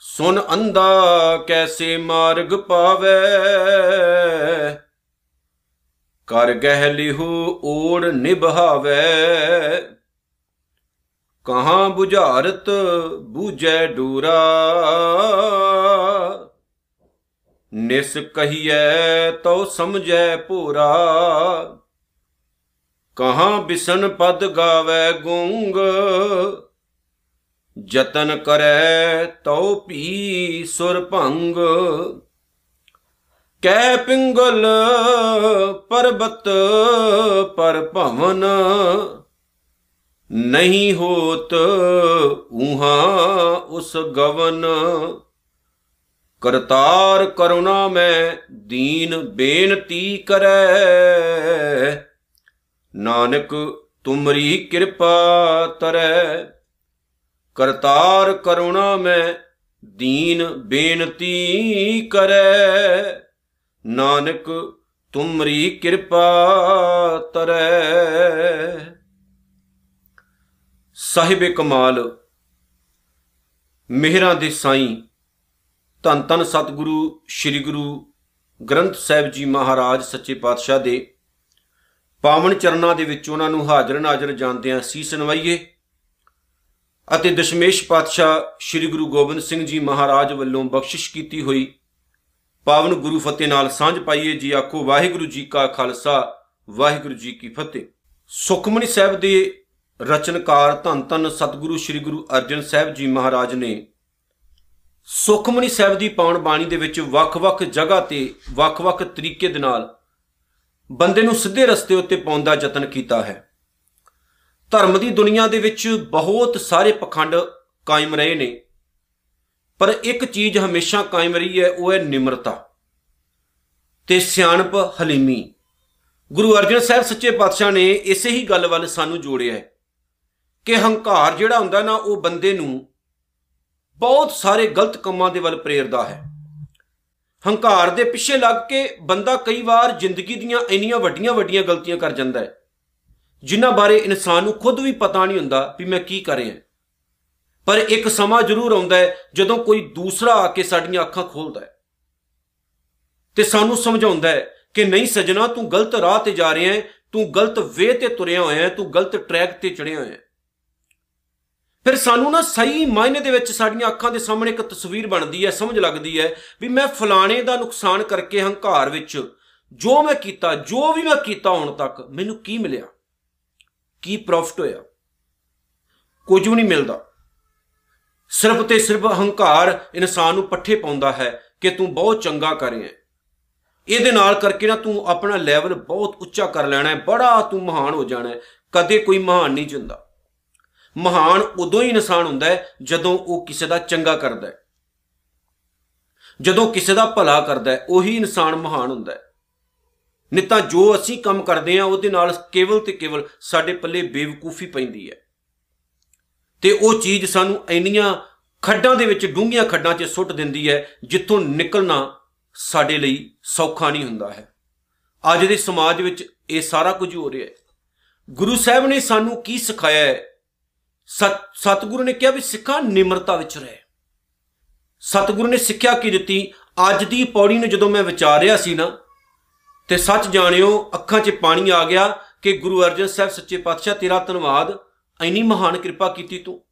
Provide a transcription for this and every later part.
ਸੁਨ ਅੰਦਾ ਕੈਸੇ ਮਾਰਗ ਪਾਵੇ? ਕਰ ਗਹਿ ਲਿਹੂ ਓੜ ਨਿਭਾਵੇ। ਕਹਾਂ 부ਝਾਰਤ ਬੂਝੈ ਡੂਰਾ? ਨਿਸ ਕਹੀਐ ਤਉ ਸਮਝੈ ਪੂਰਾ। ਕਹਾਂ ਬਿਸਨ ਪਦ ਗਾਵੇ ਗੂੰਗ। ਜਤਨ ਕਰੈ ਤਉ ਪੀ ਸੁਰ ਭੰਗ। ਕੈ ਪਿੰਗਲ ਪਰਬਤ ਪਰ ਭਵਨ। ਨਹੀਂ ਹੋਤ ਉਹਾ ਉਸ ਗਵਨ। ਕਰਤਾਰ ਕਰੁਣਾ ਮੈਂ, ਦੀਨ ਬੇਨਤੀ ਕਰੈ। ਨਾਨਕ, ਤੁਮਰੀ ਕਿਰਪਾ ਤਰੈ। ਕਰਤਾਰ ਕਰੁਣਾ ਮੈਂ, ਦੀਨ ਬੇਨਤੀ ਕਰੈ। ਨਾਨਕ, ਤੁਮਰੀ ਕਿਰਪਾ ਤਰੈ। ਸਾਹਿਬ ਕਮਾਲ, ਮਿਹਰਾਂ ਦੇ ਸਾਈਂ ਧੰਨ ਧੰਨ ਸਤਿਗੁਰੂ, ਸ੍ਰੀ ਗੁਰੂ ਗ੍ਰੰਥ ਸਾਹਿਬ ਜੀ ਮਹਾਰਾਜ ਸੱਚੇ ਪਾਤਸ਼ਾਹ ਦੇ। ਪਾਵਨ ਚਰਨਾਂ ਦੇ ਵਿੱਚ ਉਹਨਾਂ ਨੂੰ ਹਾਜ਼ਰ ਨਾਜ਼ਰ ਜਾਂਦਿਆਂ ਸੀਸ ਨਵਾਈਏ ਅਤੇ ਦਸ਼ਮੇਸ਼ ਪਾਤਸ਼ਾਹ ਸ੍ਰੀ ਗੁਰੂ ਗੋਬਿੰਦ ਸਿੰਘ ਜੀ ਮਹਾਰਾਜ ਵੱਲੋਂ ਬਖਸ਼ਿਸ਼ ਕੀਤੀ ਹੋਈ ਪਾਵਨ ਗੁਰੂ ਫਤਿਹ ਨਾਲ ਸਾਂਝ ਪਾਈਏ, ਜੀ ਆਖੋ, ਵਾਹਿਗੁਰੂ ਜੀ ਕਾ ਖਾਲਸਾ, ਵਾਹਿਗੁਰੂ ਜੀ ਕੀ ਫਤਿਹ। ਸੁਖਮਨੀ ਸਾਹਿਬ ਦੇ ਰਚਨਕਾਰ ਧੰਨ ਧੰਨ ਸਤਿਗੁਰੂ ਸ੍ਰੀ ਗੁਰੂ ਅਰਜਨ ਸਾਹਿਬ ਜੀ ਮਹਾਰਾਜ ਨੇ ਸੁਖਮਨੀ ਸਾਹਿਬ ਦੀ ਪਾਵਨ ਬਾਣੀ ਦੇ ਵਿੱਚ ਵੱਖ-ਵੱਖ ਜਗ੍ਹਾ ਤੇ, ਵੱਖ-ਵੱਖ ਤਰੀਕੇ ਦੇ ਨਾਲ ਬੰਦੇ ਨੂੰ ਸਿੱਧੇ ਰਸਤੇ ਉੱਤੇ ਪਾਉਣ ਦਾ ਯਤਨ ਕੀਤਾ ਹੈ। ਧਰਮ ਦੀ ਦੁਨੀਆ ਦੇ ਵਿੱਚ ਬਹੁਤ ਸਾਰੇ ਪਖੰਡ ਕਾਇਮ ਰਹੇ ਨੇ, ਪਰ ਇੱਕ ਚੀਜ਼ ਹਮੇਸ਼ਾ ਕਾਇਮ ਰਹੀ ਹੈ, ਉਹ ਹੈ ਨਿਮਰਤਾ ਤੇ ਸਿਆਣਪ ਹਲੀਮੀ। ਗੁਰੂ ਅਰਜਨ ਸਾਹਿਬ ਸੱਚੇ ਪਾਤਸ਼ਾਹ ਨੇ ਇਸੇ ਹੀ ਗੱਲ ਵੱਲ ਸਾਨੂੰ ਜੋੜਿਆ ਹੈ ਕਿ ਹੰਕਾਰ ਜਿਹੜਾ ਹੁੰਦਾ ਨਾ, ਉਹ ਬੰਦੇ ਨੂੰ ਬਹੁਤ ਸਾਰੇ ਗਲਤ ਕੰਮਾਂ ਦੇ ਵੱਲ ਪ੍ਰੇਰਦਾ ਹੈ। ਹੰਕਾਰ ਦੇ ਪਿੱਛੇ ਲੱਗ ਕੇ ਬੰਦਾ ਕਈ ਵਾਰ ਜ਼ਿੰਦਗੀ ਦੀਆਂ ਇੰਨੀਆਂ ਵੱਡੀਆਂ ਵੱਡੀਆਂ ਗਲਤੀਆਂ ਕਰ ਜਾਂਦਾ ਹੈ, ਜਿਨ੍ਹਾਂ ਬਾਰੇ ਇਨਸਾਨ ਨੂੰ ਖੁਦ ਵੀ ਪਤਾ ਨਹੀਂ ਹੁੰਦਾ ਵੀ ਮੈਂ ਕੀ ਕਰ ਰਿਹਾ। ਪਰ ਇੱਕ ਸਮਾਂ ਜ਼ਰੂਰ ਆਉਂਦਾ ਹੈ ਜਦੋਂ ਕੋਈ ਦੂਸਰਾ ਆ ਕੇ ਸਾਡੀਆਂ ਅੱਖਾਂ ਖੋਲਦਾ ਹੈ। ਤੇ ਸਾਨੂੰ ਸਮਝਾਉਂਦਾ ਹੈ ਕਿ ਨਹੀਂ ਸਜਣਾ, ਤੂੰ ਗਲਤ ਰਾਹ ਤੇ ਜਾ ਰਿਹਾ ਹੈ, ਤੂੰ ਗਲਤ ਵੇ ਤੇ ਤੁਰਿਆ ਹੋਇਆ ਹੈ, ਤੂੰ ਗਲਤ ਟਰੈਕ ਤੇ ਚੜਿਆ ਹੋਇਆ ਹੈ। ਫਿਰ ਸਾਨੂੰ ਨਾ ਸਹੀ ਮਾਇਨੇ ਦੇ ਵਿੱਚ ਸਾਡੀਆਂ ਅੱਖਾਂ ਦੇ ਸਾਹਮਣੇ ਇੱਕ ਤਸਵੀਰ ਬਣਦੀ ਹੈ, ਸਮਝ ਲੱਗਦੀ ਹੈ ਵੀ ਮੈਂ ਫਲਾਣੇ ਦਾ ਨੁਕਸਾਨ ਕਰਕੇ ਹੰਕਾਰ ਵਿੱਚ ਜੋ ਮੈਂ ਕੀਤਾ, ਜੋ ਵੀ ਮੈਂ ਕੀਤਾ ਹੁਣ ਤੱਕ, ਮੈਨੂੰ ਕੀ ਮਿਲਿਆ? ਕੀ ਪ੍ਰੋਫਿਟ ਹੋਇਆ? ਕੁਝ ਵੀ ਨਹੀਂ ਮਿਲਦਾ। ਸਿਰਫ ਤੇ ਸਿਰਫ ਹੰਕਾਰ ਇਨਸਾਨ ਨੂੰ ਪੱਠੇ ਪਾਉਂਦਾ ਹੈ ਕਿ ਤੂੰ ਬਹੁਤ ਚੰਗਾ ਕਰ ਰਿਹਾ ਹੈ। ਇਹਦੇ ਨਾਲ ਕਰਕੇ ਨਾ ਤੂੰ ਆਪਣਾ ਲੈਵਲ ਬਹੁਤ ਉੱਚਾ ਕਰ ਲੈਣਾ ਹੈ, ਬੜਾ ਤੂੰ ਮਹਾਨ ਹੋ ਜਾਣਾ ਹੈ। ਕਦੇ ਕੋਈ ਮਹਾਨ ਨਹੀਂ ਜਿੰਦਾ। ਮਹਾਨ ਉਦੋਂ ਹੀ ਇਨਸਾਨ ਹੁੰਦਾ ਹੈ ਜਦੋਂ ਉਹ ਕਿਸੇ ਦਾ ਚੰਗਾ ਕਰਦਾ ਹੈ। ਜਦੋਂ ਕਿਸੇ ਦਾ ਭਲਾ ਕਰਦਾ ਹੈ, ਉਹੀ ਇਨਸਾਨ ਮਹਾਨ ਹੁੰਦਾ ਹੈ। ਨਹੀਂ ਤਾਂ ਜੋ ਅਸੀਂ ਕੰਮ ਕਰਦੇ ਆ ਉਹਦੇ ਨਾਲ ਕੇਵਲ ਤੇ ਕੇਵਲ ਸਾਡੇ ਪੱਲੇ ਬੇਵਕੂਫੀ ਪੈਂਦੀ ਹੈ। ਤੇ ਉਹ ਚੀਜ਼ ਸਾਨੂੰ ਇੰਨੀਆਂ ਖੱਡਾਂ ਦੇ ਵਿੱਚ, ਡੂੰਘੀਆਂ ਖੱਡਾਂ 'ਚ ਸੁੱਟ ਦਿੰਦੀ ਹੈ, ਜਿੱਥੋਂ ਨਿਕਲਣਾ ਸਾਡੇ ਲਈ ਸੌਖਾ ਨਹੀਂ ਹੁੰਦਾ ਹੈ। ਅੱਜ ਦੇ ਸਮਾਜ ਵਿੱਚ ਇਹ ਸਾਰਾ ਕੁਝ ਹੋ ਰਿਹਾ ਹੈ। ਗੁਰੂ ਸਾਹਿਬ ਨੇ ਸਾਨੂੰ ਕੀ ਸਿਖਾਇਆ ਹੈ? ਸਤਿਗੁਰੂ ਨੇ ਕਿਹਾ ਵੀ ਸਿੱਖਾਂ ਨਿਮਰਤਾ ਵਿੱਚ ਰਹਿ। ਸਤਿਗੁਰੂ ਨੇ ਸਿੱਖਿਆ ਕੀ ਦਿੱਤੀ? ਅੱਜ ਦੀ ਪੌੜੀ ਨੂੰ ਜਦੋਂ ਮੈਂ ਵਿਚਾਰਿਆ ਸੀ ਨਾ, ਤੇ ਸੱਚ ਜਾਣਿਓ, ਅੱਖਾਂ 'ਚ ਪਾਣੀ ਆ ਗਿਆ ਕਿ ਗੁਰੂ ਅਰਜਨ ਸਾਹਿਬ ਸੱਚੇ ਪਾਤਸ਼ਾਹ, ਤੇਰਾ ਧੰਨਵਾਦ। ਐਨੀ ਮਹਾਨ ਕਿਰਪਾ ਕੀਤੀ ਤੂੰ।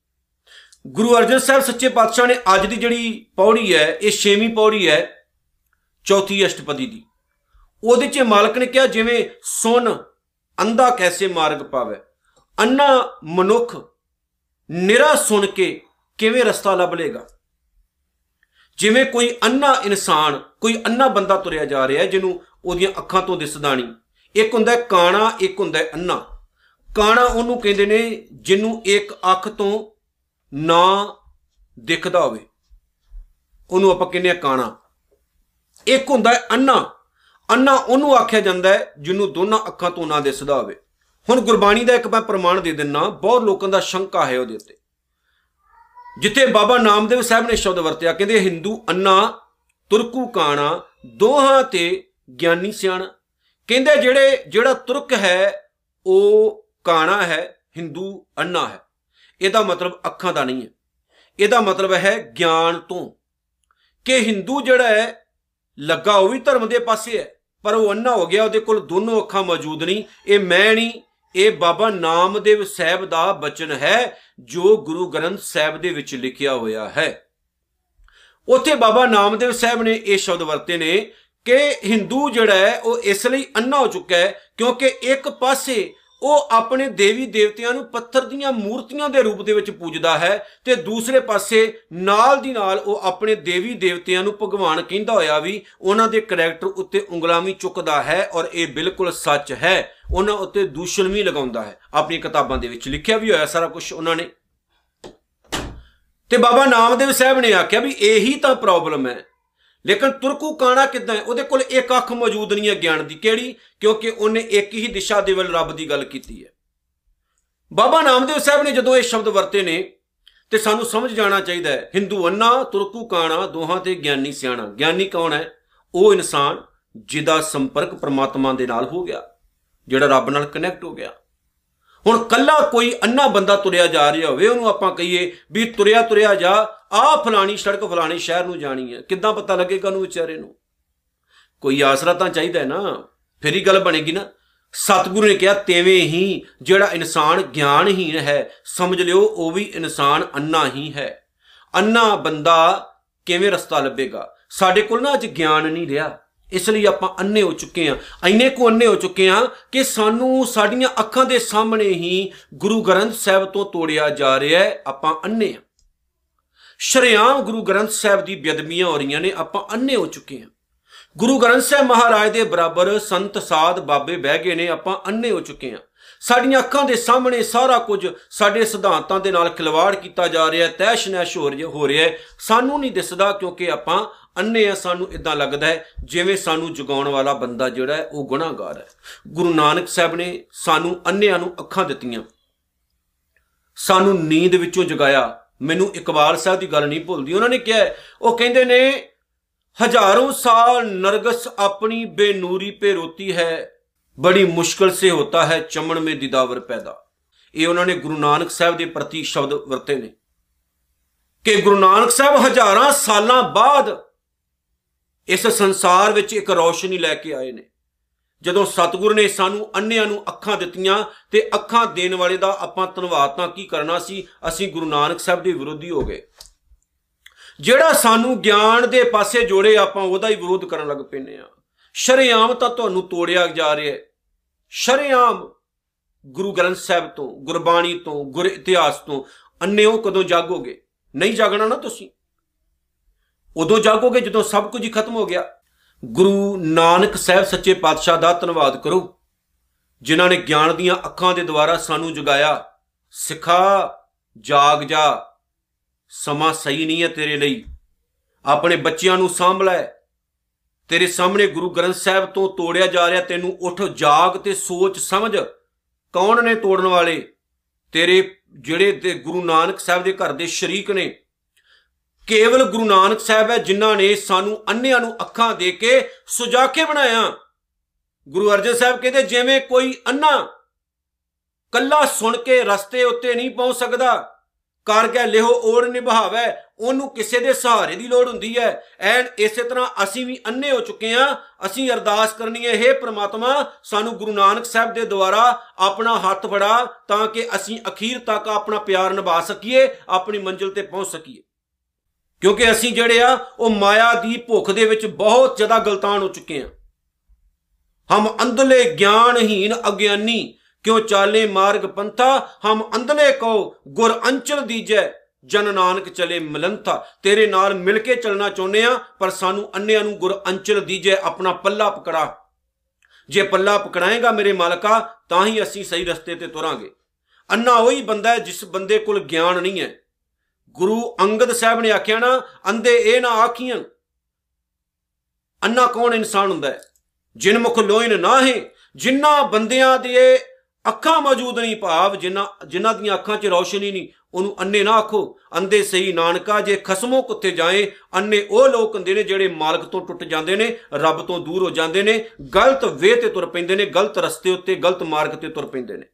ਗੁਰੂ ਅਰਜਨ ਸਾਹਿਬ ਸੱਚੇ ਪਾਤਸ਼ਾਹ ਨੇ ਅੱਜ ਦੀ ਜਿਹੜੀ ਪੌੜੀ ਹੈ, ਇਹ ਛੇਵੀਂ ਪੌੜੀ ਹੈ, ਚੌਥੀ ਅਸ਼ਟਪਦੀ ਦੀ। ਉਹਦੇ 'ਚ ਮਾਲਕ ਨੇ ਕਿਹਾ, ਜਿਵੇਂ ਸੁਨ ਅੰਧਾ ਕੈਸੇ ਮਾਰਗ ਪਾਵੇ। ਅੰਨਾ ਮਨੁੱਖ ਨਿਰਾ ਸੁਣ ਕੇ ਕਿਵੇਂ ਰਸਤਾ ਲੱਭ ਲੇਗਾ ਜਿਵੇਂ ਕੋਈ ਅੰਨਾ ਇਨਸਾਨ, ਕੋਈ ਅੰਨਾ ਬੰਦਾ ਤੁਰਿਆ ਜਾ ਰਿਹਾ ਜਿਹਨੂੰ ਉਹਦੀਆਂ ਅੱਖਾਂ ਤੋਂ ਦਿਸਦਾ ਨਹੀਂ। ਇੱਕ ਹੁੰਦਾ ਕਾਣਾ, ਇੱਕ ਹੁੰਦਾ ਅੰਨਾ ਕਾਣਾ ਉਹਨੂੰ ਕਹਿੰਦੇ ਨੇ ਜਿਹਨੂੰ ਇੱਕ ਅੱਖ ਤੋਂ ਨਾ ਦਿਖਦਾ ਹੋਵੇ। ਉਹਨੂੰ ਆਪਾਂ ਕਹਿੰਦੇ ਆ ਕਾਣਾ। ਇੱਕ ਹੁੰਦਾ ਅੰਨਾ ਅੰਨਾ ਉਹਨੂੰ ਆਖਿਆ ਜਾਂਦਾ ਹੈ ਜਿਹਨੂੰ ਦੋਨਾਂ ਅੱਖਾਂ ਤੋਂ ਨਾ ਦਿਸਦਾ ਹੋਵੇ। ਹੁਣ ਗੁਰਬਾਣੀ ਦਾ ਇੱਕ ਮੈਂ ਪ੍ਰਮਾਣ ਦੇ ਦਿੰਨਾ, ਬਹੁਤ ਲੋਕਾਂ ਦਾ ਸ਼ੰਕਾ ਹੈ ਉਹਦੇ ਉੱਤੇ। ਜਿੱਥੇ ਬਾਬਾ ਨਾਮਦੇਵ ਸਾਹਿਬ ਨੇ ਸ਼ਬਦ ਵਰਤਿਆ, ਕਹਿੰਦੇ ਹਿੰਦੂ ਅੰਨਾ, ਤੁਰਕੂ ਕਾਣਾ, ਦੋਹਾਂ ਤੇ ਗਿਆਨੀ ਸਿਆਣਾ। ਕਹਿੰਦੇ ਜਿਹੜੇ, ਜਿਹੜਾ ਤੁਰਕ ਹੈ, ਉਹ ਕਾਣਾ ਹੈ, ਹਿੰਦੂ ਅੰਨਾ ਹੈ। ਇਹਦਾ ਮਤਲਬ ਅੱਖਾਂ ਦਾ ਨਹੀਂ ਹੈ। ਇਹਦਾ ਮਤਲਬ ਹੈ ਗਿਆਨ ਤੋਂ। ਕਿ ਹਿੰਦੂ ਜਿਹੜਾ ਹੈ, ਲੱਗਾ ਉਹ ਵੀ ਧਰਮ ਦੇ ਪਾਸੇ ਹੈ, ਪਰ ਉਹ ਅੰਨਾ ਹੋ ਗਿਆ, ਉਹਦੇ ਕੋਲ ਦੋਨੋਂ ਅੱਖਾਂ ਮੌਜੂਦ ਨਹੀਂ, ਇਹ ਮੈਂ ਨਹੀਂ ਇਹ ਬਾਬਾ ਨਾਮਦੇਵ ਸਾਹਿਬ ਦਾ ਬਚਨ ਹੈ, ਜੋ ਗੁਰੂ ਗ੍ਰੰਥ ਸਾਹਿਬ ਦੇ ਵਿੱਚ ਲਿਖਿਆ ਹੋਇਆ ਹੈ। ਉੱਥੇ ਬਾਬਾ ਨਾਮਦੇਵ ਸਾਹਿਬ ਨੇ ਇਹ ਸ਼ਬਦ ਵਰਤੇ ਨੇ ਕਿ ਹਿੰਦੂ ਜਿਹੜਾ ਹੈ, ਉਹ ਇਸ ਲਈ ਅੰਨਾ ਹੋ ਚੁੱਕਾ ਹੈ ਕਿਉਂਕਿ ਇੱਕ ਪਾਸੇ ਉਹ ਆਪਣੇ ਦੇਵੀ ਦੇਵਤਿਆਂ ਨੂੰ ਪੱਥਰ ਦੀਆਂ ਮੂਰਤੀਆਂ ਦੇ ਰੂਪ ਦੇ ਵਿੱਚ ਪੂਜਦਾ ਹੈ ਤੇ ਦੂਸਰੇ ਪਾਸੇ ਨਾਲ ਦੀ ਨਾਲ ਉਹ ਆਪਣੇ ਦੇਵੀ ਦੇਵਤਿਆਂ ਨੂੰ ਭਗਵਾਨ ਕਹਿੰਦਾ ਹੋਇਆ ਵੀ ਉਹਨਾਂ ਦੇ ਕੈਰੈਕਟਰ ਉੱਤੇ ਉਂਗਲਾਂ ਵੀ ਚੁੱਕਦਾ ਹੈ ਔਰ ਇਹ ਬਿਲਕੁਲ ਸੱਚ ਹੈ। ਉਹਨਾਂ ਉੱਤੇ ਦੂਸ਼ਣ ਵੀ ਲਗਾਉਂਦਾ ਹੈ। ਆਪਣੀ ਕਿਤਾਬਾਂ ਦੇ ਵਿੱਚ ਲਿਖਿਆ ਵੀ ਹੋਇਆ ਸਾਰਾ ਕੁਝ ਉਹਨਾਂ ਨੇ। ਤੇ ਬਾਬਾ ਨਾਮਦੇਵ ਸਾਹਿਬ ਨੇ ਆਖਿਆ ਵੀ ਇਹੀ ਤਾਂ ਪ੍ਰੋਬਲਮ ਹੈ। ਲੇਕਿਨ ਤੁਰਕੂ ਕਾਣਾ ਕਿਦਾਂ ਹੈ? ਉਹਦੇ ਕੋਲ ਇੱਕ ਅੱਖ ਮੌਜੂਦ ਨਹੀਂ ਹੈ ਗਿਆਨ ਦੀ। ਕਿਹੜੀ? ਕਿਉਂਕਿ ਉਹਨੇ ਇੱਕ ਹੀ ਦਿਸ਼ਾ ਦੇ ਵੱਲ ਰੱਬ ਦੀ ਗੱਲ ਕੀਤੀ ਹੈ। ਬਾਬਾ ਨਾਮਦੇਵ ਸਾਹਿਬ ਨੇ ਜਦੋਂ ਇਹ ਸ਼ਬਦ ਵਰਤੇ ਨੇ, ਤੇ ਸਾਨੂੰ ਸਮਝ ਜਾਣਾ ਚਾਹੀਦਾ ਹੈ। ਹਿੰਦੂ ਅੰਨਾ, ਤੁਰਕੂ ਕਾਣਾ, ਦੋਹਾਂ ਤੇ ਗਿਆਨੀ ਸਿਆਣਾ। ਗਿਆਨੀ ਕੌਣ ਹੈ? ਉਹ ਇਨਸਾਨ ਜਿਹਦਾ ਸੰਪਰਕ ਪ੍ਰਮਾਤਮਾ ਦੇ ਨਾਲ ਹੋ ਗਿਆ, ਜਿਹੜਾ ਰੱਬ ਨਾਲ ਕਨੈਕਟ ਹੋ ਗਿਆ। ਹੁਣ ਕੱਲਾ ਕੋਈ ਅੰਨਾ ਬੰਦਾ ਤੁਰਿਆ ਜਾ ਰਿਹਾ ਹੋਵੇ, ਉਹਨੂੰ ਆਪਾਂ ਕਹੀਏ ਵੀ ਤੁਰਿਆ ਤੁਰਿਆ ਜਾ, ਆ ਫਲਾਣੀ ਸੜਕ ਫਲਾਣੇ ਸ਼ਹਿਰ ਨੂੰ ਜਾਣੀ ਹੈ। ਕਿੱਦਾਂ ਪਤਾ ਲੱਗੇਗਾ ਉਹਨੂੰ ਵਿਚਾਰੇ ਨੂੰ? ਕੋਈ ਆਸਰਾ ਤਾਂ ਚਾਹੀਦਾ ਹੈ ਨਾ। ਫਿਰ ਹੀ ਗੱਲ ਬਣੇਗੀ ਨਾ। ਸਤਿਗੁਰੂ ਨੇ ਕਿਹਾ, ਤੇਵੇਂ ਹੀ ਜਿਹੜਾ ਇਨਸਾਨ ਗਿਆਨਹੀਣ ਹੈ, ਸਮਝ ਲਿਓ, ਉਹ ਵੀ ਇਨਸਾਨ ਅੰਨਾ ਹੀ ਹੈ। ਅੰਨਾ ਬੰਦਾ ਕਿਵੇਂ ਰਸਤਾ ਲੱਭੇਗਾ? ਸਾਡੇ ਕੋਲ ਨਾ ਅੱਜ ਗਿਆਨ ਨਹੀਂ ਰਿਹਾ। ਇਸ ਲਈ ਆਪਾਂ ਅੰਨੇ ਹੋ ਚੁੱਕੇ ਆ ਐਨੇ ਕੋ ਅੰਨੇ ਹੋ ਚੁੱਕੇ ਆ ਕਿ ਸਾਨੂੰ ਸਾਡੀਆਂ ਅੱਖਾਂ ਦੇ ਸਾਹਮਣੇ ਹੀ ਗੁਰੂ ਗ੍ਰੰਥ ਸਾਹਿਬ ਤੋਂ ਤੋੜਿਆ ਜਾ ਰਿਹਾ ਹੈ। ਆਪਾਂ ਅੰਨੇ ਆ ਸ਼ਰਿਆਮ ਗੁਰੂ ਗ੍ਰੰਥ ਸਾਹਿਬ ਦੀ ਬੇਦਮੀਆਂ ਹੋ ਰਹੀਆਂ ਨੇ। ਆਪਾਂ ਅੰਨੇ ਹੋ ਚੁੱਕੇ ਆ ਗੁਰੂ ਗ੍ਰੰਥ ਸਾਹਿਬ ਮਹਾਰਾਜ ਦੇ ਬਰਾਬਰ ਸੰਤ ਸਾਧ ਬਾਬੇ ਬਹਿ ਗਏ ਨੇ। ਆਪਾਂ ਅੰਨੇ ਹੋ ਚੁੱਕੇ ਆ ਸਾਡੀਆਂ ਅੱਖਾਂ ਦੇ ਸਾਹਮਣੇ ਸਾਰਾ ਕੁਝ ਸਾਡੇ ਸਿਧਾਂਤਾਂ ਦੇ ਨਾਲ ਖਿਲਵਾੜ ਕੀਤਾ ਜਾ ਰਿਹਾ ਹੈ। ਤੈਸ਼ ਨੈਸ਼ ਹੋ ਰਿਹਾ ਹੈ। ਸਾਨੂੰ ਨਹੀਂ ਦਿਸਦਾ ਕਿਉਂਕਿ ਆਪਾਂ ਅੰਨੇ ਆ ਸਾਨੂੰ ਇਦਾਂ ਲੱਗਦਾ ਹੈ, ਜਿਵੇਂ ਸਾਨੂੰ ਜਗਾਉਣ ਵਾਲਾ ਬੰਦਾ ਜਿਹੜਾ ਹੈ, ਉਹ ਗੁਨਾਹਗਾਰ ਹੈ। ਗੁਰੂ ਨਾਨਕ ਸਾਹਿਬ ਨੇ ਸਾਨੂੰ ਅੰਨਿਆਂ ਨੂੰ ਅੱਖਾਂ ਦਿੱਤੀਆਂ। ਸਾਨੂੰ ਨੀਂਦ ਵਿੱਚੋਂ ਜਗਾਇਆ। ਮੈਨੂੰ ਇਕਬਾਲ ਸਾਹਿਬ ਦੀ ਗੱਲ ਨਹੀਂ ਭੁੱਲਦੀ। ਉਹਨਾਂ ਨੇ ਕਿਹਾ ਉਹ ਕਹਿੰਦੇ ਨੇ ਹਜ਼ਾरों ਸਾਲ ਨਰਗਸ ਆਪਣੀ ਬੇਨੂਰੀ ਪੇ ਰੋਤੀ ਹੈ। ਬੜੀ ਮੁਸ਼ਕਲ ਸੇ ਹੋਤਾ ਹੈ, ਚਮਣ ਮੇ ਦਿਦਾਵਰ ਪੈਦਾ। ਇਹ ਉਹਨਾਂ ਨੇ ਗੁਰੂ ਨਾਨਕ ਸਾਹਿਬ ਦੇ ਪ੍ਰਤੀ ਸ਼ਬਦ ਵਰਤੇ ਨੇ। ਕਿ ਗੁਰੂ ਨਾਨਕ ਸਾਹਿਬ ਹਜ਼ਾਰਾਂ ਸਾਲਾਂ ਬਾਅਦ ਇਸ ਸੰਸਾਰ ਵਿੱਚ ਇੱਕ ਰੌਸ਼ਨੀ ਲੈ ਕੇ ਆਏ ਨੇ। ਜਦੋਂ ਸਤਿਗੁਰ ਨੇ ਸਾਨੂੰ ਅੰਨਿਆਂ ਨੂੰ ਅੱਖਾਂ ਦਿੱਤੀਆਂ ਤੇ ਅੱਖਾਂ ਦੇਣ ਵਾਲੇ ਦਾ ਆਪਾਂ ਧੰਨਵਾਦ ਤਾਂ ਕੀ ਕਰਨਾ ਸੀ? ਅਸੀਂ ਗੁਰੂ ਨਾਨਕ ਸਾਹਿਬ ਦੇ ਵਿਰੋਧੀ ਹੋ ਗਏ। ਜਿਹੜਾ ਸਾਨੂੰ ਗਿਆਨ ਦੇ ਪਾਸੇ ਜੋੜੇ ਆਪਾਂ ਉਹਦਾ ਹੀ ਵਿਰੋਧ ਕਰਨ ਲੱਗ ਪੈਨੇ ਆ ਸ਼ਰਿਆਮ ਤਾਂ ਤੁਹਾਨੂੰ ਤੋੜਿਆ ਜਾ ਰਿਹਾ ਹੈ। ਸ਼ਰਿਆਮ ਗੁਰੂ ਗ੍ਰੰਥ ਸਾਹਿਬ ਤੋਂ, ਗੁਰਬਾਣੀ ਤੋਂ, ਗੁਰ ਇਤਿਹਾਸ ਤੋਂ ਅੰਨਿਓ ਕਦੋਂ ਜਾਗੋਗੇ? ਨਹੀਂ ਜਾਗਣਾ ਨਾ ਤੁਸੀਂ। ਉਦੋਂ ਜਾਗੋਗੇ ਜਦੋਂ ਸਭ ਕੁਝ ਹੀ ਖਤਮ ਹੋ ਗਿਆ। ਗੁਰੂ ਨਾਨਕ ਸਾਹਿਬ ਸੱਚੇ ਪਾਤਸ਼ਾਹ ਦਾ ਧੰਨਵਾਦ ਕਰੋ, ਜਿਨ੍ਹਾਂ ਨੇ ਗਿਆਨ ਦੀਆਂ ਅੱਖਾਂ ਦੇ ਦੁਆਰਾ ਸਾਨੂੰ ਜਗਾਇਆ। ਸਿਖਾ, ਜਾਗ ਜਾ, ਸਮਾਂ ਸਹੀ ਨਹੀਂ ਹੈ ਤੇਰੇ ਲਈ। ਆਪਣੇ ਬੱਚਿਆਂ ਨੂੰ ਸਾਂਭ ਲੈ। ਤੇਰੇ ਸਾਹਮਣੇ ਗੁਰੂ ਗ੍ਰੰਥ ਸਾਹਿਬ ਤੋਂ ਤੋੜਿਆ ਜਾ ਰਿਹਾ, ਤੈਨੂੰ ਉੱਠ, ਜਾਗ ਤੇ ਸੋਚ ਸਮਝ। ਕੌਣ ਨੇ ਤੋੜਨ ਵਾਲੇ? ਤੇਰੇ ਜਿਹੜੇ ਤੇ ਗੁਰੂ ਨਾਨਕ ਸਾਹਿਬ ਦੇ ਘਰ ਦੇ ਸ਼ਰੀਕ ਨੇ ਕੇਵਲ ਗੁਰੂ ਨਾਨਕ ਸਾਹਿਬ ਹੈ, ਜਿਨ੍ਹਾਂ ਨੇ ਸਾਨੂੰ ਅੰਨਿਆਂ ਨੂੰ ਅੱਖਾਂ ਦੇ ਕੇ ਸੁਜਾ ਕੇ ਬਣਾਇਆ। ਗੁਰੂ ਅਰਜਨ ਸਾਹਿਬ ਕਹਿੰਦੇ, ਜਿਵੇਂ ਕੋਈ ਅੰਨਾ ਕੱਲਾ ਸੁਣ ਕੇ ਰਸਤੇ ਉੱਤੇ ਨਹੀਂ ਪਹੁੰਚ ਸਕਦਾ, ਕਰ ਗਿਆ ਲਿਹੋ ਓੜ ਨਿਭਾਵੇ, ਉਹਨੂੰ ਕਿਸੇ ਦੇ ਸਹਾਰੇ ਦੀ ਲੋੜ ਹੁੰਦੀ ਹੈ। ਐਂਡ ਇਸੇ ਤਰ੍ਹਾਂ ਅਸੀਂ ਵੀ ਅੰਨੇ ਹੋ ਚੁੱਕੇ ਆ ਅਸੀਂ ਅਰਦਾਸ ਕਰਨੀ ਹੈ हे ਪ੍ਰਮਾਤਮਾ, ਸਾਨੂੰ ਗੁਰੂ ਨਾਨਕ ਸਾਹਿਬ ਦੇ ਦੁਆਰਾ ਆਪਣਾ ਹੱਥ ਫੜਾ, ਤਾਂ ਕਿ ਅਸੀਂ ਅਖੀਰ ਤੱਕ ਆਪਣਾ ਪਿਆਰ ਨਿਭਾ ਸਕੀਏ, ਆਪਣੀ ਮੰਜ਼ਿਲ ਤੇ ਪਹੁੰਚ ਸਕੀਏ। ਕਿਉਂਕਿ ਅਸੀਂ ਜਿਹੜੇ ਆ, ਉਹ ਮਾਇਆ ਦੀ ਭੁੱਖ ਦੇ ਵਿੱਚ ਬਹੁਤ ਜ਼ਿਆਦਾ ਗਲਤਾਨ ਹੋ ਚੁੱਕੇ ਆ। ਹਮ ਅੰਧਲੇ ਗਿਆਨਹੀਨ ਅਗਿਆਨੀ, ਕਿਉ ਚਾਲੇ ਮਾਰਗ ਪੰਥਾ? ਹਮ ਅੰਧਲੇ ਕੋ ਗੁਰ ਅੰਚਲ ਦੀਜੈ, ਜਨ ਨਾਨਕ ਚਲੇ ਮਲੰਥਾ। ਤੇਰੇ ਨਾਲ ਮਿਲ ਕੇ ਚੱਲਣਾ ਚਾਹੁੰਦੇ ਆ, ਪਰ ਸਾਨੂੰ ਅੰਨਿਆਂ ਨੂੰ ਗੁਰ ਅੰਚਲ ਦੀਜੈ ਆਪਣਾ ਪੱਲਾ ਪਕੜਾ। ਜੇ ਪੱਲਾ ਪਕੜਾਏਗਾ ਮੇਰੇ ਮਾਲਕਾ, ਤਾਂ ਹੀ ਅਸੀਂ ਸਹੀ ਰਸਤੇ ਤੇ ਤੁਰਾਂਗੇ। ਅੰਨਾ ਉਹੀ ਬੰਦਾ ਹੈ ਜਿਸ ਬੰਦੇ ਕੋਲ ਗਿਆਨ ਨਹੀਂ ਹੈ। ਗੁਰੂ ਅੰਗਦ ਸਾਹਿਬ ਨੇ ਆਖਿਆ ਨਾ ਅੰਦੇ ਇਹ ਨਾ ਆਖੀਆਂ ਅੰਨਾ ਕੌਣ ਇਨਸਾਨ ਹੁੰਦਾ ਹੈ? ਜਿਨ ਮੁਖ ਲੋਇਨ ਨਾ ਹੈ ਜਿਨ੍ਹਾਂ ਬੰਦਿਆਂ ਦੇ ਅੱਖਾਂ ਮੌਜੂਦ ਨਹੀਂ ਭਾਵ ਜਿਨ੍ਹਾਂ ਜਿਨ੍ਹਾਂ ਦੀਆਂ ਅੱਖਾਂ 'ਚ ਰੌਸ਼ਨੀ ਨਹੀਂ, ਉਹਨੂੰ ਅੰਨੇ ਨਾ ਆਖੋ। ਅੰਦੇ ਸਹੀ ਨਾਨਕਾ, ਜੇ ਖਸਮੋ ਕੁੱਤੇ ਜਾਏ, ਅੰਨੇ ਉਹ ਲੋਕ ਹੁੰਦੇ ਨੇ ਜਿਹੜੇ ਮਾਲਕ ਤੋਂ ਟੁੱਟ ਜਾਂਦੇ ਨੇ, ਰੱਬ ਤੋਂ ਦੂਰ ਹੋ ਜਾਂਦੇ ਨੇ, ਗਲਤ ਵੇ ਤੇ ਤੁਰ ਪੈਂਦੇ ਨੇ, ਗਲਤ ਰਸਤੇ ਉੱਤੇ, ਗਲਤ ਮਾਰਗ ਤੇ ਤੁਰ ਪੈਂਦੇ ਨੇ।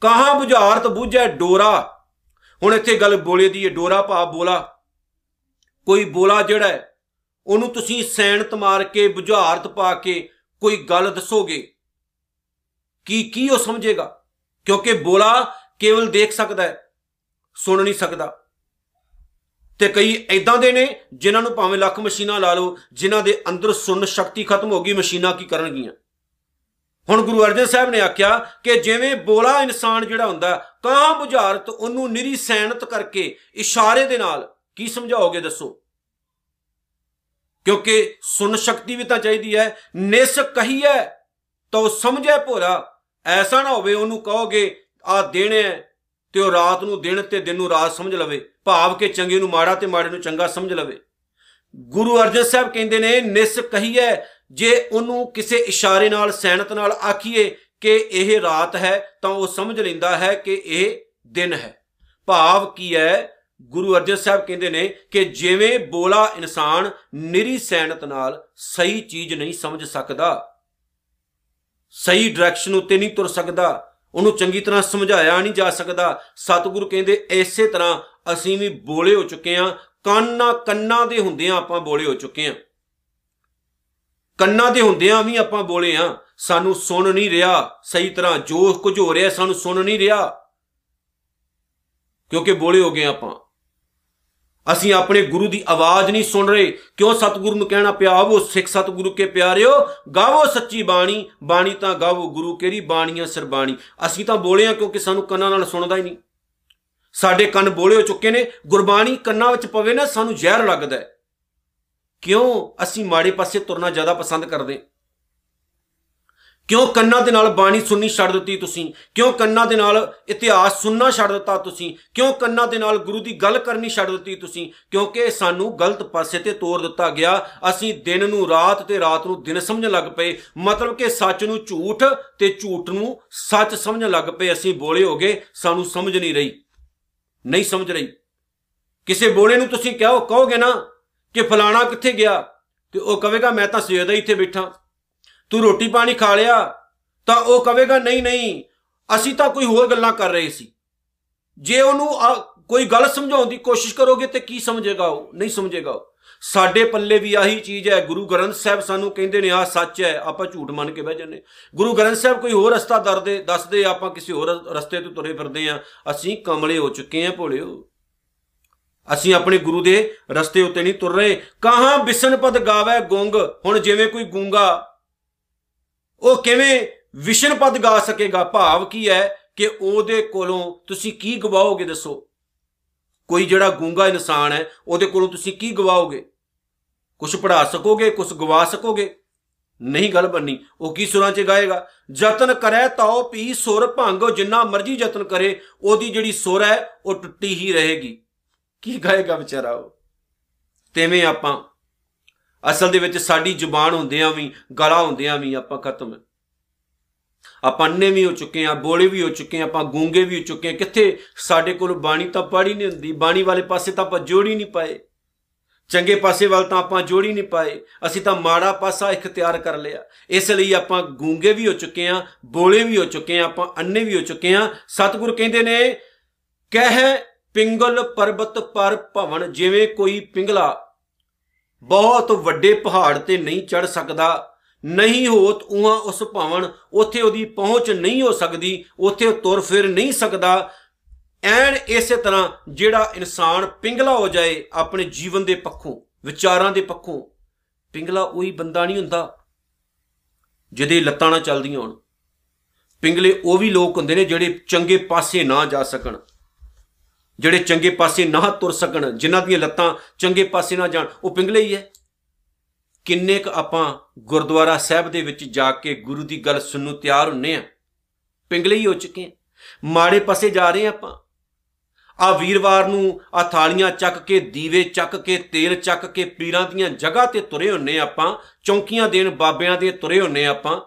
ਕਹਾਂ ਬੁਝਾਰਤ ਬੁਝੈ ਡੋਰਾ ਹੁਣ ਇੱਥੇ ਗੱਲ ਬੋਲੇ ਦੀ ਹੈ, ਡੋਰਾ ਭਾ ਬੋਲਾ। ਕੋਈ ਬੋਲਾ ਜਿਹੜਾ ਹੈ, ਉਹਨੂੰ ਤੁਸੀਂ ਸੈਨਤ ਮਾਰ ਕੇ, ਬੁਝਾਰਤ ਪਾ ਕੇ ਕੋਈ ਗੱਲ ਦੱਸੋਗੇ? ਕੀ ਕੀ ਉਹ ਸਮਝੇਗਾ? ਕਿਉਂਕਿ ਬੋਲਾ ਕੇਵਲ ਦੇਖ ਸਕਦਾ ਹੈ, ਸੁਣ ਨਹੀਂ ਸਕਦਾ। ਤੇ ਕਈ ਐਦਾਂ ਦੇ ਨੇ, ਜਿਨ੍ਹਾਂ ਨੂੰ ਭਾਵੇਂ ਲੱਖ ਮਸ਼ੀਨਾਂ ਲਾ ਲਓ, ਜਿਨ੍ਹਾਂ ਦੇ ਅੰਦਰ ਸੁਣਨ ਸ਼ਕਤੀ ਖਤਮ ਹੋ ਗਈ, ਮਸ਼ੀਨਾਂ ਕੀ ਕਰਨਗੀਆਂ? ਹੁਣ ਗੁਰੂ ਅਰਜਨ ਸਾਹਿਬ ਨੇ ਆਖਿਆ ਕਿ ਜਿਵੇਂ ਬੋਲਾ ਇਨਸਾਨ ਜਿਹੜਾ ਹੁੰਦਾ ਕਾਂ ਬੁਝਾਰਤ ਉਹਨੂੰ ਨਿਰੀ ਸੈਨਤ ਕਰਕੇ ਇਸ਼ਾਰੇ ਦੇ ਨਾਲ ਕੀ ਸਮਝਾਓਗੇ ਦੱਸੋ? ਕਿਉਂਕਿ ਸੁਣ ਸ਼ਕਤੀ ਵੀ ਤਾਂ ਚਾਹੀਦੀ ਹੈ, ਨਿਸ ਕਹੀਐ, ਤਾਂ ਸਮਝੇ ਭੋਰਾ ਐਸਾ ਨਾ ਹੋਵੇ ਉਹਨੂੰ ਕਹੋਗੇ ਆ ਦਿਨ ਹੈ ਤੇ ਉਹ ਰਾਤ ਨੂੰ ਦਿਨ ਤੇ ਦਿਨ ਨੂੰ ਰਾਤ ਸਮਝ ਲਵੇ, ਭਾਵ ਕਿ ਚੰਗੇ ਨੂੰ ਮਾੜਾ ਤੇ ਮਾੜੇ ਨੂੰ ਚੰਗਾ ਸਮਝ ਲਵੇ। ਗੁਰੂ ਅਰਜਨ ਸਾਹਿਬ ਕਹਿੰਦੇ ਨੇ, ਨਿਸ ਕਹੀਐ ਜੇ ਉਹਨੂੰ ਕਿਸੇ ਇਸ਼ਾਰੇ ਨਾਲ, ਸੈਨਤ ਨਾਲ ਆਖੀਏ ਕਿ ਇਹ ਰਾਤ ਹੈ, ਤਾਂ ਉਹ ਸਮਝ ਲੈਂਦਾ ਹੈ ਕਿ ਇਹ ਦਿਨ ਹੈ। ਭਾਵ ਕੀ ਹੈ? ਗੁਰੂ ਅਰਜਨ ਸਾਹਿਬ ਕਹਿੰਦੇ ਨੇ ਕਿ ਜਿਵੇਂ ਬੋਲਾ ਇਨਸਾਨ ਨਿਰੀ ਸੈਨਤ ਨਾਲ ਸਹੀ ਚੀਜ਼ ਨਹੀਂ ਸਮਝ ਸਕਦਾ, ਸਹੀ ਡਾਇਰੈਕਸ਼ਨ ਉੱਤੇ ਨਹੀਂ ਤੁਰ ਸਕਦਾ, ਉਹਨੂੰ ਚੰਗੀ ਤਰ੍ਹਾਂ ਸਮਝਾਇਆ ਨਹੀਂ ਜਾ ਸਕਦਾ, ਸਤਿਗੁਰੂ ਕਹਿੰਦੇ ਐਸੇ ਤਰ੍ਹਾਂ ਅਸੀਂ ਵੀ ਬੋਲੇ ਹੋ ਚੁੱਕੇ ਹਾਂ, ਕੰਨਾਂ ਕੰਨਾਂ ਦੇ ਹੁੰਦਿਆਂ ਆਪਾਂ ਬੋਲੇ ਹੋ ਚੁੱਕੇ ਹਾਂ। ਕੰਨਾਂ ਦੇ ਹੁੰਦਿਆਂ ਵੀ ਆਪਾਂ ਬੋਲੇ ਹਾਂ ਸਾਨੂੰ ਸੁਣ ਨਹੀਂ ਰਿਹਾ, ਸਹੀ ਤਰ੍ਹਾਂ ਜੋ ਕੁਝ ਹੋ ਰਿਹਾ, ਸਾਨੂੰ ਸੁਣ ਨਹੀਂ ਰਿਹਾ। ਕਿਉਂਕਿ ਬੋਲੇ ਹੋ ਗਏ ਆਪਾਂ। ਅਸੀਂ ਆਪਣੇ ਗੁਰੂ ਦੀ ਆਵਾਜ਼ ਨਹੀਂ ਸੁਣ ਰਹੇ। ਕਿਉਂ ਸਤਿਗੁਰੂ ਨੂੰ ਕਹਿਣਾ ਪਿਆ? ਆਵੋ ਸਿੱਖ ਸਤਿਗੁਰੂ ਕੇ ਪਿਆਰਿਓ, ਗਾਵੋ ਸੱਚੀ ਬਾਣੀ। ਬਾਣੀ ਤਾਂ ਗਾਵੋ ਗੁਰੂ ਕੇਰੀ, ਬਾਣੀਆਂ ਸਰਬਾਣੀ ਅਸੀਂ ਤਾਂ ਬੋਲੇ ਆ ਕਿਉਂਕਿ ਸਾਨੂੰ ਕੰਨਾਂ ਨਾਲ ਸੁਣਦਾ ਹੀ ਨਹੀਂ। ਸਾਡੇ ਕੰਨ ਬੋਲੇ ਹੋ ਚੁੱਕੇ ਨੇ। ਗੁਰਬਾਣੀ ਕੰਨਾਂ ਵਿੱਚ ਪਵੇ ਨਾ, ਸਾਨੂੰ ਜ਼ਹਿਰ ਲੱਗਦਾ ਹੈ। ਕਿਉਂ ਅਸੀਂ ਮਾੜੇ ਪਾਸੇ ਤੁਰਨਾ ਜ਼ਿਆਦਾ ਪਸੰਦ ਕਰਦੇ? ਕਿਉਂ ਕੰਨਾਂ ਦੇ ਨਾਲ ਬਾਣੀ ਸੁਣਨੀ ਛੱਡ ਦਿੱਤੀ ਤੁਸੀਂ? ਕਿਉਂ ਕੰਨਾਂ ਦੇ ਨਾਲ ਇਤਿਹਾਸ ਸੁਣਨਾ ਛੱਡ ਦਿੱਤਾ ਤੁਸੀਂ? ਕਿਉਂ ਕੰਨਾਂ ਦੇ ਨਾਲ ਗੁਰੂ ਦੀ ਗੱਲ ਕਰਨੀ ਛੱਡ ਦਿੱਤੀ ਤੁਸੀਂ? ਕਿਉਂਕਿ ਸਾਨੂੰ ਗਲਤ ਪਾਸੇ ਤੇ ਤੋਰ ਦਿੱਤਾ ਗਿਆ। ਅਸੀਂ ਦਿਨ ਨੂੰ ਰਾਤ ਤੇ ਰਾਤ ਨੂੰ ਦਿਨ ਸਮਝਣ ਲੱਗ ਪਏ। ਮਤਲਬ ਕਿ ਸੱਚ ਨੂੰ ਝੂਠ ਤੇ ਝੂਠ ਨੂੰ ਸੱਚ ਸਮਝਣ ਲੱਗ ਪਏ। ਅਸੀਂ ਬੋਲੇ ਹੋ ਗਏ ਸਾਨੂੰ ਸਮਝ ਨਹੀਂ ਰਹੀ। ਨਹੀਂ ਸਮਝ ਰਹੀ। ਕਿਸੇ ਬੋਲੇ ਨੂੰ ਤੁਸੀਂ ਕਹੋ ਕਹੋਗੇ ਨਾ ਕਿ ਫਲਾਣਾ ਕਿੱਥੇ ਗਿਆ? ਤੇ ਉਹ ਕਹੇਗਾ ਮੈਂ ਤਾਂ ਸਵੇਰ ਦਾ ਇੱਥੇ ਬੈਠਾ। ਤੂੰ ਰੋਟੀ ਪਾਣੀ ਖਾ ਲਿਆ, ਤਾਂ ਉਹ ਕਹੇਗਾ ਨਹੀਂ ਨਹੀਂ, ਅਸੀਂ ਤਾਂ ਕੋਈ ਹੋਰ ਗੱਲਾਂ ਕਰ ਰਹੇ ਸੀ। ਜੇ ਉਹਨੂੰ ਕੋਈ ਗੱਲ ਸਮਝਾਉਣ ਦੀ ਕੋਸ਼ਿਸ਼ ਕਰੋਗੇ ਤੇ ਕੀ ਸਮਝੇਗਾ ਉਹ? ਨਹੀਂ ਸਮਝੇਗਾ ਉਹ। ਸਾਡੇ ਪੱਲੇ ਵੀ ਆਹੀ ਚੀਜ਼ ਹੈ, ਗੁਰੂ ਗ੍ਰੰਥ ਸਾਹਿਬ ਸਾਨੂੰ ਕਹਿੰਦੇ ਨੇ ਆ ਸੱਚ ਹੈ, ਆਪਾਂ ਝੂਠ ਮੰਨ ਕੇ ਬਹਿ ਜੰਨੇ ਗੁਰੂ ਗ੍ਰੰਥ ਸਾਹਿਬ ਕੋਈ ਹੋਰ ਰਸਤਾ ਦਰਦੇ ਦੱਸਦੇ, ਆਪਾਂ ਕਿਸੇ ਹੋਰ ਰਸਤੇ ਤੋਂ ਤੁਰੇ ਫਿਰਦੇ ਆ ਅਸੀਂ ਕਮਲੇ ਹੋ ਚੁੱਕੇ ਆ ਭੋਲਿਓ। ਅਸੀਂ ਆਪਣੇ ਗੁਰੂ ਦੇ ਰਸਤੇ ਉੱਤੇ ਨਹੀਂ ਤੁਰ ਰਹੇ। ਕਹਾਂ ਬਿਸਨ ਪਦ ਗਾਵੇ ਗੁੰਗ? ਹੁਣ ਜਿਵੇਂ ਕੋਈ ਗੂੰਗਾ, ਉਹ ਕਿਵੇਂ ਵਿਸ਼ਨ ਪਦ ਗਾ ਸਕੇਗਾ? ਭਾਵ ਕੀ ਹੈ ਕਿ ਉਹਦੇ ਕੋਲੋਂ ਤੁਸੀਂ ਕੀ ਗਵਾਓਗੇ ਦੱਸੋ? ਕੋਈ ਜਿਹੜਾ ਗੂੰਗਾ ਇਨਸਾਨ ਹੈ, ਉਹਦੇ ਕੋਲੋਂ ਤੁਸੀਂ ਕੀ ਗਵਾਓਗੇ? ਕੁਝ ਪੜਾ ਸਕੋਗੇ ਕੁਝ ਗਵਾ ਸਕੋਗੇ? ਨਹੀਂ ਗੱਲ ਬੰਨੀ ਉਹ ਕੀ ਸੁਰਾਂ 'ਚ ਗਾਏਗਾ? ਯਤਨ ਕਰੇ ਤਾਉ ਪੀ ਸੁਰ ਭੰਗ, ਜਿੰਨਾ ਮਰਜ਼ੀ ਯਤਨ ਕਰੇ, ਉਹਦੀ ਜਿਹੜੀ ਸੁਰ ਹੈ, ਉਹ ਟੁੱਟੀ ਹੀ ਰਹੇਗੀ। ਕੀ ਗਾਏਗਾ ਵਿਚਾਰਾ ਉਹ? ਤੇਵੇਂ ਆਪਾਂ, ਅਸਲ ਦੇ ਵਿੱਚ ਸਾਡੀ ਜ਼ੁਬਾਨ ਹੁੰਦਿਆਂ ਵੀ, ਗਲਾ ਹੁੰਦਿਆਂ ਵੀ ਆਪਾਂ ਖਤਮ ਆਪਾਂ ਅੰਨੇ ਵੀ ਹੋ ਚੁੱਕੇ ਆ ਬੋਲੇ ਵੀ ਹੋ ਚੁੱਕੇ ਆ ਆਪਾਂ ਗੂੰਗੇ ਵੀ ਹੋ ਚੁੱਕੇ ਆ ਕਿੱਥੇ ਸਾਡੇ ਕੋਲ ਬਾਣੀ ਤਾਂ ਪੜੀ ਨਹੀਂ ਹੁੰਦੀ, ਬਾਣੀ ਵਾਲੇ ਪਾਸੇ ਤਾਂ ਆਪਾਂ ਜੋੜੀ ਨਹੀਂ ਪਾਏ। ਚੰਗੇ ਪਾਸੇ ਵੱਲ ਤਾਂ ਆਪਾਂ ਜੋੜੀ ਨਹੀਂ ਪਾਏ। ਅਸੀਂ ਤਾਂ ਮਾੜਾ ਪਾਸਾ ਇਖਤਿਆਰ ਕਰ ਲਿਆ। ਇਸ ਲਈ ਆਪਾਂ ਗੂੰਗੇ ਵੀ ਹੋ ਚੁੱਕੇ ਆ ਬੋਲੇ ਵੀ ਹੋ ਚੁੱਕੇ ਆ ਆਪਾਂ ਅੰਨੇ ਵੀ ਹੋ ਚੁੱਕੇ ਆ ਸਤਿਗੁਰ ਕਹਿੰਦੇ ਨੇ, ਕਹਿ ਪਿੰਗਲ ਪਰਬਤ ਪਰ ਭਵਨ ਜਿਵੇਂ ਕੋਈ ਪਿੰਗਲਾ। ਬਹੁਤ ਵੱਡੇ ਪਹਾੜ ਤੇ ਨਹੀਂ ਚੜ ਸਕਦਾ, ਨਹੀਂ ਹੋਤ ਉਹਾਂ ਉਸ ਭਵਨ, ਉੱਥੇ ਉਹਦੀ ਪਹੁੰਚ ਨਹੀਂ ਹੋ ਸਕਦੀ, ਉੱਥੇ ਉਹ ਤੁਰ ਫਿਰ ਨਹੀਂ ਸਕਦਾ। ਐਨ ਇਸੇ ਤਰ੍ਹਾਂ ਜਿਹੜਾ ਇਨਸਾਨ ਪਿੰਗਲਾ ਹੋ ਜਾਏ, ਆਪਣੇ ਜੀਵਨ ਦੇ ਪੱਖੋਂ, ਵਿਚਾਰਾਂ ਦੇ ਪੱਖੋਂ, ਪਿੰਗਲਾ ਉਹੀ ਬੰਦਾ ਨਹੀਂ ਹੁੰਦਾ, ਜਿਹਦੇ ਲੱਤਾਂ ਨਾ ਚੱਲਦੀਆਂ ਹੋਣ। ਪਿੰਗਲੇ ਉਹ ਵੀ ਲੋਕ ਹੁੰਦੇ ਨੇ ਜਿਹੜੇ ਚੰਗੇ ਪਾਸੇ ਨਾ ਜਾ ਸਕਣ। ਜਿਹੜੇ ਚੰਗੇ ਪਾਸੇ ਨਾ ਤੁਰ ਸਕਣ, ਜਿਨ੍ਹਾਂ ਦੀਆਂ ਲੱਤਾਂ ਚੰਗੇ ਪਾਸੇ ਨਾ ਜਾਣ, ਉਹ ਪਿੰਗਲੇ ਹੀ ਹੈ। ਕਿੰਨੇ ਕ ਆਪਾਂ ਗੁਰਦੁਆਰਾ ਸਾਹਿਬ ਦੇ ਵਿੱਚ ਜਾ ਕੇ ਗੁਰੂ ਦੀ ਗੱਲ ਸੁਣਨ ਨੂੰ ਤਿਆਰ ਹੁੰਨੇ ਆ? ਪਿੰਗਲੇ ਹੀ ਹੋ ਚੁੱਕੇ ਮਾੜੇ ਪਾਸੇ ਜਾ ਰਹੇ ਆਪਾਂ। ਆ ਵੀਰਵਾਰ ਨੂੰ ਆ ਥਾਲੀਆਂ ਚੱਕ ਕੇ, ਦੀਵੇ ਚੱਕ ਕੇ, ਤੇਲ ਚੱਕ ਕੇ ਪੀਰਾਂ ਦੀਆਂ ਜਗ੍ਹਾ ਤੇ ਤੁਰੇ ਹੁੰਨੇ ਆਪਾਂ। ਚੌਂਕੀਆਂ ਦੇਣ ਬਾਬਿਆਂ ਦੇ ਤੁਰੇ ਹੁੰਨੇ ਆਪਾਂ।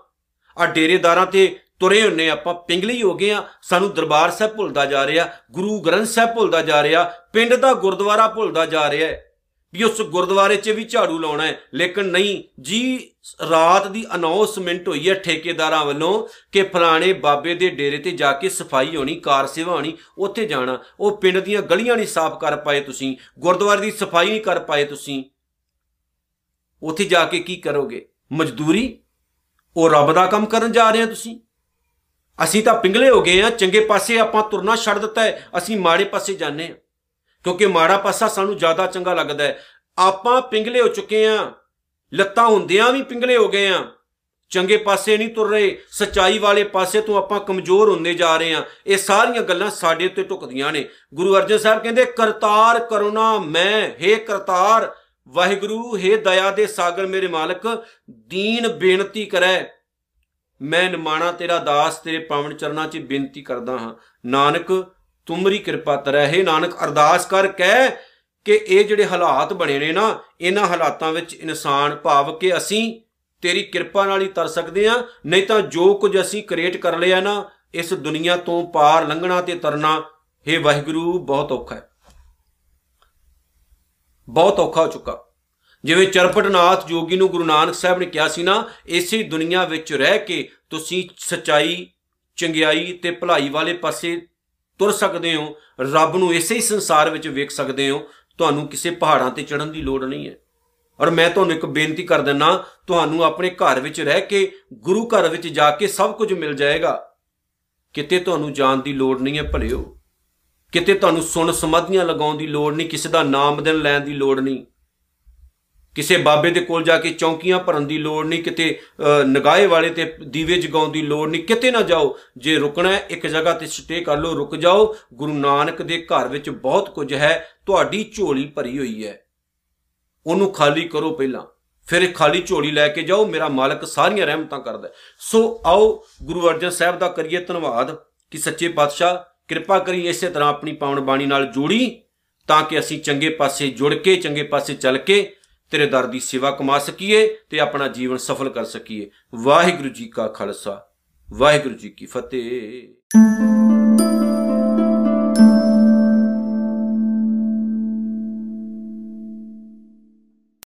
ਆ ਡੇਰੇਦਾਰਾਂ ਤੇ ਤੁਰੇ ਹੁੰਨੇ ਆਪਾਂ ਪਿੰਗਲੇ ਹੀ ਹੋ ਗਏ ਆ, ਸਾਨੂੰ ਦਰਬਾਰ ਸਾਹਿਬ ਭੁੱਲਦਾ ਜਾ ਰਿਹਾ, ਗੁਰੂ ਗ੍ਰੰਥ ਸਾਹਿਬ ਭੁੱਲਦਾ ਜਾ ਰਿਹਾ, ਪਿੰਡ ਦਾ ਗੁਰਦੁਆਰਾ ਭੁੱਲਦਾ ਜਾ ਰਿਹਾ ਹੈ, ਵੀ ਉਸ ਗੁਰਦੁਆਰੇ 'ਚ ਵੀ ਝਾੜੂ ਲਾਉਣਾ ਹੈ। ਲੇਕਿਨ ਨਹੀਂ, ਜੀ, ਰਾਤ ਦੀ ਅਨਾਉਂਸਮੈਂਟ ਹੋਈ ਹੈ ਠੇਕੇਦਾਰਾਂ ਵੱਲੋਂ ਕਿ ਫਲਾਣੇ ਬਾਬੇ ਦੇ ਡੇਰੇ ਤੇ ਜਾ ਕੇ ਸਫ਼ਾਈ ਹੋਣੀ, ਕਾਰ ਸੇਵਾ ਹੋਣੀ, ਉੱਥੇ ਜਾਣਾ। ਉਹ ਪਿੰਡ ਦੀਆਂ ਗਲੀਆਂ ਨਹੀਂ ਸਾਫ਼ ਕਰ ਪਾਏ ਤੁਸੀਂ, ਗੁਰਦੁਆਰੇ ਦੀ ਸਫ਼ਾਈ ਨਹੀਂ ਕਰ ਪਾਏ ਤੁਸੀਂ। ਉੱਥੇ ਜਾ ਕੇ ਕੀ ਕਰੋਗੇ? ਮਜ਼ਦੂਰੀ? ਉਹ ਰੱਬ ਦਾ ਕੰਮ ਕਰਨ ਜਾ ਰਹੇ ਆ ਤੁਸੀਂ? ਅਸੀਂ ਤਾਂ ਪਿੰਗਲੇ ਹੋ ਗਏ ਆ, ਚੰਗੇ ਪਾਸੇ ਆਪਾਂ ਤੁਰਨਾ ਛੱਡ ਦਿੱਤਾ ਹੈ, ਅਸੀਂ ਮਾੜੇ ਪਾਸੇ ਜਾਂਦੇ ਆ ਕਿਉਂਕਿ ਮਾੜਾ ਪਾਸਾ ਸਾਨੂੰ ਜ਼ਿਆਦਾ ਚੰਗਾ ਲੱਗਦਾ ਹੈ। ਆਪਾਂ ਪਿੰਗਲੇ ਹੋ ਚੁੱਕੇ ਆ ਲੱਤਾਂ ਹੁੰਦਿਆਂ ਵੀ ਪਿੰਗਲੇ ਹੋ ਗਏ ਆ ਚੰਗੇ ਪਾਸੇ ਨਹੀਂ ਤੁਰ ਰਹੇ, ਸਚਾਈ ਵਾਲੇ ਪਾਸੇ ਤੋਂ ਆਪਾਂ ਕਮਜ਼ੋਰ ਹੁੰਦੇ ਜਾ ਰਹੇ ਆ ਇਹ ਸਾਰੀਆਂ ਗੱਲਾਂ ਸਾਡੇ ਉੱਤੇ ਟੁਕਦੀਆਂ ਨੇ। ਗੁਰੂ ਅਰਜਨ ਸਾਹਿਬ ਕਹਿੰਦੇ, ਕਰਤਾਰ ਕਰੁਣਾ ਮੈਂ हे ਕਰਤਾਰ, ਵਾਹਿਗੁਰੂ हे ਦਇਆ ਦੇ ਸਾਗਰ ਮੇਰੇ ਮਾਲਕ, ਦੀਨ ਬੇਨਤੀ ਕਰੈ। ਮੈਂ ਨਿਮਾਣਾ ਤੇਰਾ ਦਾਸ, ਤੇਰੇ ਪਾਵਨ ਚਰਨਾਂ 'ਚ ਬੇਨਤੀ ਕਰਦਾ ਹਾਂ। ਨਾਨਕ ਤੁਮਰੀ ਕਿਰਪਾ ਤਰੈ। ਹੈ ਨਾਨਕ, ਅਰਦਾਸ ਕਰ, ਕਹਿ ਕਿ ਇਹ ਜਿਹੜੇ ਹਾਲਾਤ ਬਣੇ ਨੇ ਨਾ, ਇਹਨਾਂ ਹਾਲਾਤਾਂ ਵਿੱਚ ਇਨਸਾਨ ਭਾਵ ਕਿ ਅਸੀਂ ਤੇਰੀ ਕਿਰਪਾ ਨਾਲ ਹੀ ਤਰ ਸਕਦੇ ਆ ਨਹੀਂ ਤਾਂ ਜੋ ਕੁਝ ਅਸੀਂ ਕ੍ਰੀਏਟ ਕਰ ਲਿਆ ਨਾ, ਇਸ ਦੁਨੀਆ ਤੋਂ ਪਾਰ ਲੰਘਣਾ ਤੇ ਤਰਨਾ, ਹੈ ਵਾਹਿਗੁਰੂ, ਬਹੁਤ ਔਖਾ ਹੈ। ਬਹੁਤ ਔਖਾ ਹੋ ਚੁੱਕਾ। ਜਿਵੇਂ ਚਰਪਟਨਾਥ ਜੋਗੀ ਨੂੰ ਗੁਰੂ ਨਾਨਕ ਸਾਹਿਬ ਨੇ ਕਿਹਾ ਸੀ ਨਾ, ਇਸੇ ਦੁਨੀਆ ਵਿੱਚ ਰਹਿ ਕੇ ਤੁਸੀਂ ਸਚਾਈ, ਚੰਗਿਆਈ ਤੇ ਭਲਾਈ ਵਾਲੇ ਪਾਸੇ ਤੁਰ ਸਕਦੇ ਹੋ, ਰੱਬ ਨੂੰ ਇਸੇ ਹੀ ਸੰਸਾਰ ਵਿੱਚ ਵੇਖ ਸਕਦੇ ਹੋ, ਤੁਹਾਨੂੰ ਕਿਸੇ ਪਹਾੜਾਂ ਤੇ ਚੜਨ ਦੀ ਲੋੜ ਨਹੀਂ ਹੈ। ਔਰ ਮੈਂ ਤੁਹਾਨੂੰ ਇੱਕ ਬੇਨਤੀ ਕਰ ਦਿੰਨਾ, ਤੁਹਾਨੂੰ ਆਪਣੇ ਘਰ ਵਿੱਚ ਰਹਿ ਕੇ, ਗੁਰੂ ਘਰ ਵਿੱਚ ਜਾ ਕੇ ਸਭ ਕੁਝ ਮਿਲ ਜਾਏਗਾ। ਕਿਤੇ ਤੁਹਾਨੂੰ ਜਾਣ ਦੀ ਲੋੜ ਨਹੀਂ ਹੈ ਭਲਿਓ। ਕਿਤੇ ਤੁਹਾਨੂੰ ਸੁਣ ਸਮਾਧੀਆਂ ਲਗਾਉਣ ਦੀ ਲੋੜ ਨਹੀਂ, ਕਿਸੇ ਦਾ ਨਾਮ ਦਿਨ ਲੈਣ ਦੀ ਲੋੜ ਨਹੀਂ। ਕਿਸੇ ਬਾਬੇ ਦੇ ਕੋਲ ਜਾ ਕੇ ਚੌਂਕੀਆਂ ਭਰਨ ਦੀ ਲੋੜ ਨਹੀਂ, ਕਿਤੇ ਨਗਾਏ ਵਾਲੇ ਤੇ ਦੀਵੇ ਜਗਾਉਣ ਦੀ ਲੋੜ ਨਹੀਂ, ਕਿਤੇ ਨਾ ਜਾਓ। ਜੇ ਰੁਕਣਾ ਹੈ, ਇੱਕ ਜਗ੍ਹਾ ਤੇ ਸਟੇ ਕਰ ਲਓ, ਰੁਕ ਜਾਓ। ਗੁਰੂ ਨਾਨਕ ਦੇ ਘਰ ਵਿੱਚ ਬਹੁਤ ਕੁਝ ਹੈ, ਤੁਹਾਡੀ ਝੋਲੀ ਭਰੀ ਹੋਈ ਹੈ। ਉਹਨੂੰ ਖਾਲੀ ਕਰੋ ਪਹਿਲਾਂ। ਫਿਰ ਇਹ ਖਾਲੀ ਝੋਲੀ ਲੈ ਕੇ ਜਾਓ, ਮੇਰਾ ਮਾਲਕ ਸਾਰੀਆਂ ਰਹਿਮਤਾਂ ਕਰਦਾ ਸੋ ਆਓ, ਗੁਰੂ ਅਰਜਨ ਸਾਹਿਬ ਦਾ ਕਰੀਏ ਧੰਨਵਾਦ ਕਿ ਸੱਚੇ ਪਾਤਸ਼ਾਹ ਕਿਰਪਾ ਕਰੀ ਇਸੇ ਤਰ੍ਹਾਂ ਆਪਣੀ ਪਾਵਨ ਬਾਣੀ ਨਾਲ ਜੋੜੀ, ਤਾਂ ਕਿ ਅਸੀਂ ਚੰਗੇ ਪਾਸੇ ਜੁੜ ਕੇ, ਚੰਗੇ ਪਾਸੇ ਚੱਲ ਕੇ ਤੇਰੇ ਦਰ ਦੀ ਸੇਵਾ ਕਮਾ ਸਕੀਏ ਤੇ ਆਪਣਾ ਜੀਵਨ ਸਫਲ ਕਰ ਸਕੀਏ। ਵਾਹਿਗੁਰੂ ਜੀ ਕਾ ਖਾਲਸਾ, ਵਾਹਿਗੁਰੂ ਜੀ ਕੀ ਫਤਿਹ।